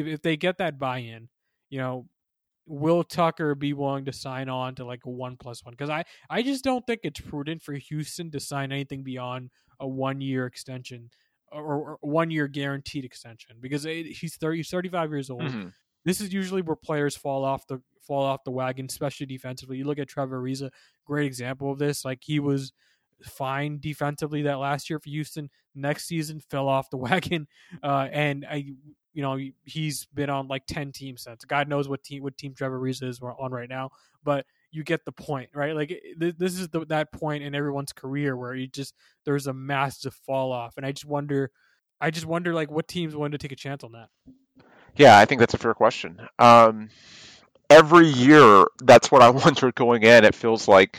if they get that buy in, you know, will Tucker be willing to sign on to like a one plus one? Because I I just don't think it's prudent for Houston to sign anything beyond a one year extension or, or one year guaranteed extension because he's 30 he's 35 years old. Mm-hmm. This is usually where players fall off the fall off the wagon, especially defensively. You look at Trevor Ariza, great example of this. Like he was fine defensively that last year for Houston. Next season fell off the [laughs] wagon, uh, and I, you know, he's been on like ten teams since. God knows what team what team Trevor Ariza is on right now, but you get the point, right? Like this is the, that point in everyone's career where you just there's a massive fall off, and I just wonder, I just wonder like what teams want to take a chance on that. Yeah, I think that's a fair question. Um, every year, that's what I [laughs] wonder going in. It feels like,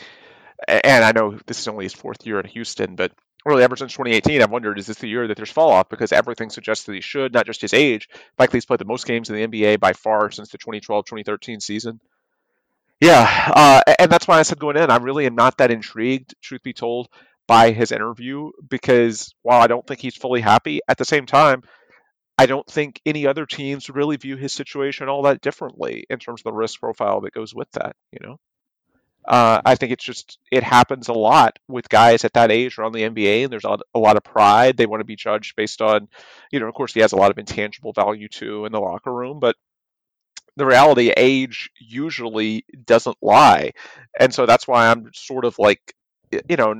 and I know this is only his fourth year in Houston, but really ever since 2018, I've wondered is this the year that there's fall off because everything suggests that he should, not just his age. Likely he's played the most games in the NBA by far since the 2012 2013 season. Yeah, uh, and that's why I said going in, I really am not that intrigued, truth be told, by his interview because while I don't think he's fully happy, at the same time, I don't think any other teams really view his situation all that differently in terms of the risk profile that goes with that. You know, uh, I think it's just it happens a lot with guys at that age around the NBA, and there's a lot, a lot of pride. They want to be judged based on, you know, of course he has a lot of intangible value too in the locker room, but the reality age usually doesn't lie, and so that's why I'm sort of like, you know,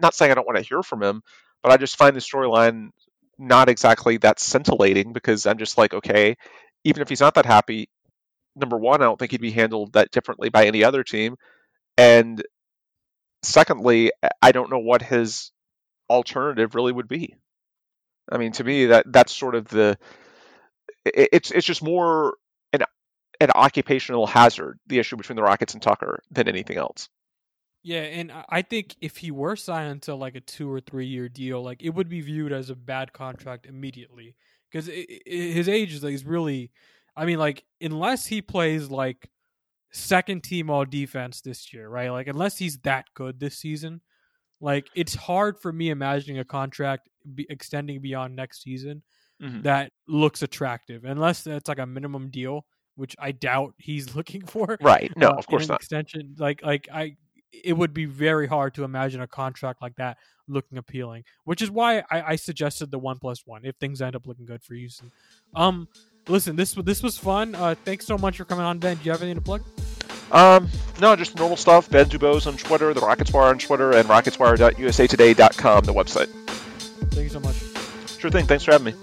not saying I don't want to hear from him, but I just find the storyline not exactly that scintillating because I'm just like, okay, even if he's not that happy, number one, I don't think he'd be handled that differently by any other team. And secondly, I don't know what his alternative really would be. I mean, to me, that that's sort of the it's it's just more an occupational hazard, the issue between the Rockets and Tucker, than anything else. Yeah, and I think if he were signed to like a two or three year deal, like it would be viewed as a bad contract immediately because his age is like, really, I mean, like unless he plays like second team all defense this year, right? Like unless he's that good this season, like it's hard for me imagining a contract be extending beyond next season mm-hmm. that looks attractive, unless it's like a minimum deal which I doubt he's [laughs] looking for. Right. No, uh, of course not. Extension. Like, like I, it would be very hard to imagine a contract like that looking appealing, which is why I, I suggested the one plus one if things end up looking good for Houston. Um, listen, this this was fun. Uh, thanks so much for coming on, Ben. Do you have anything to plug? Um, no, just normal stuff. Ben Dubose on Twitter, the Rockets Wire on Twitter, and rocketswire.usatoday.com, the website. Thank you so much. Sure thing. Thanks for having me.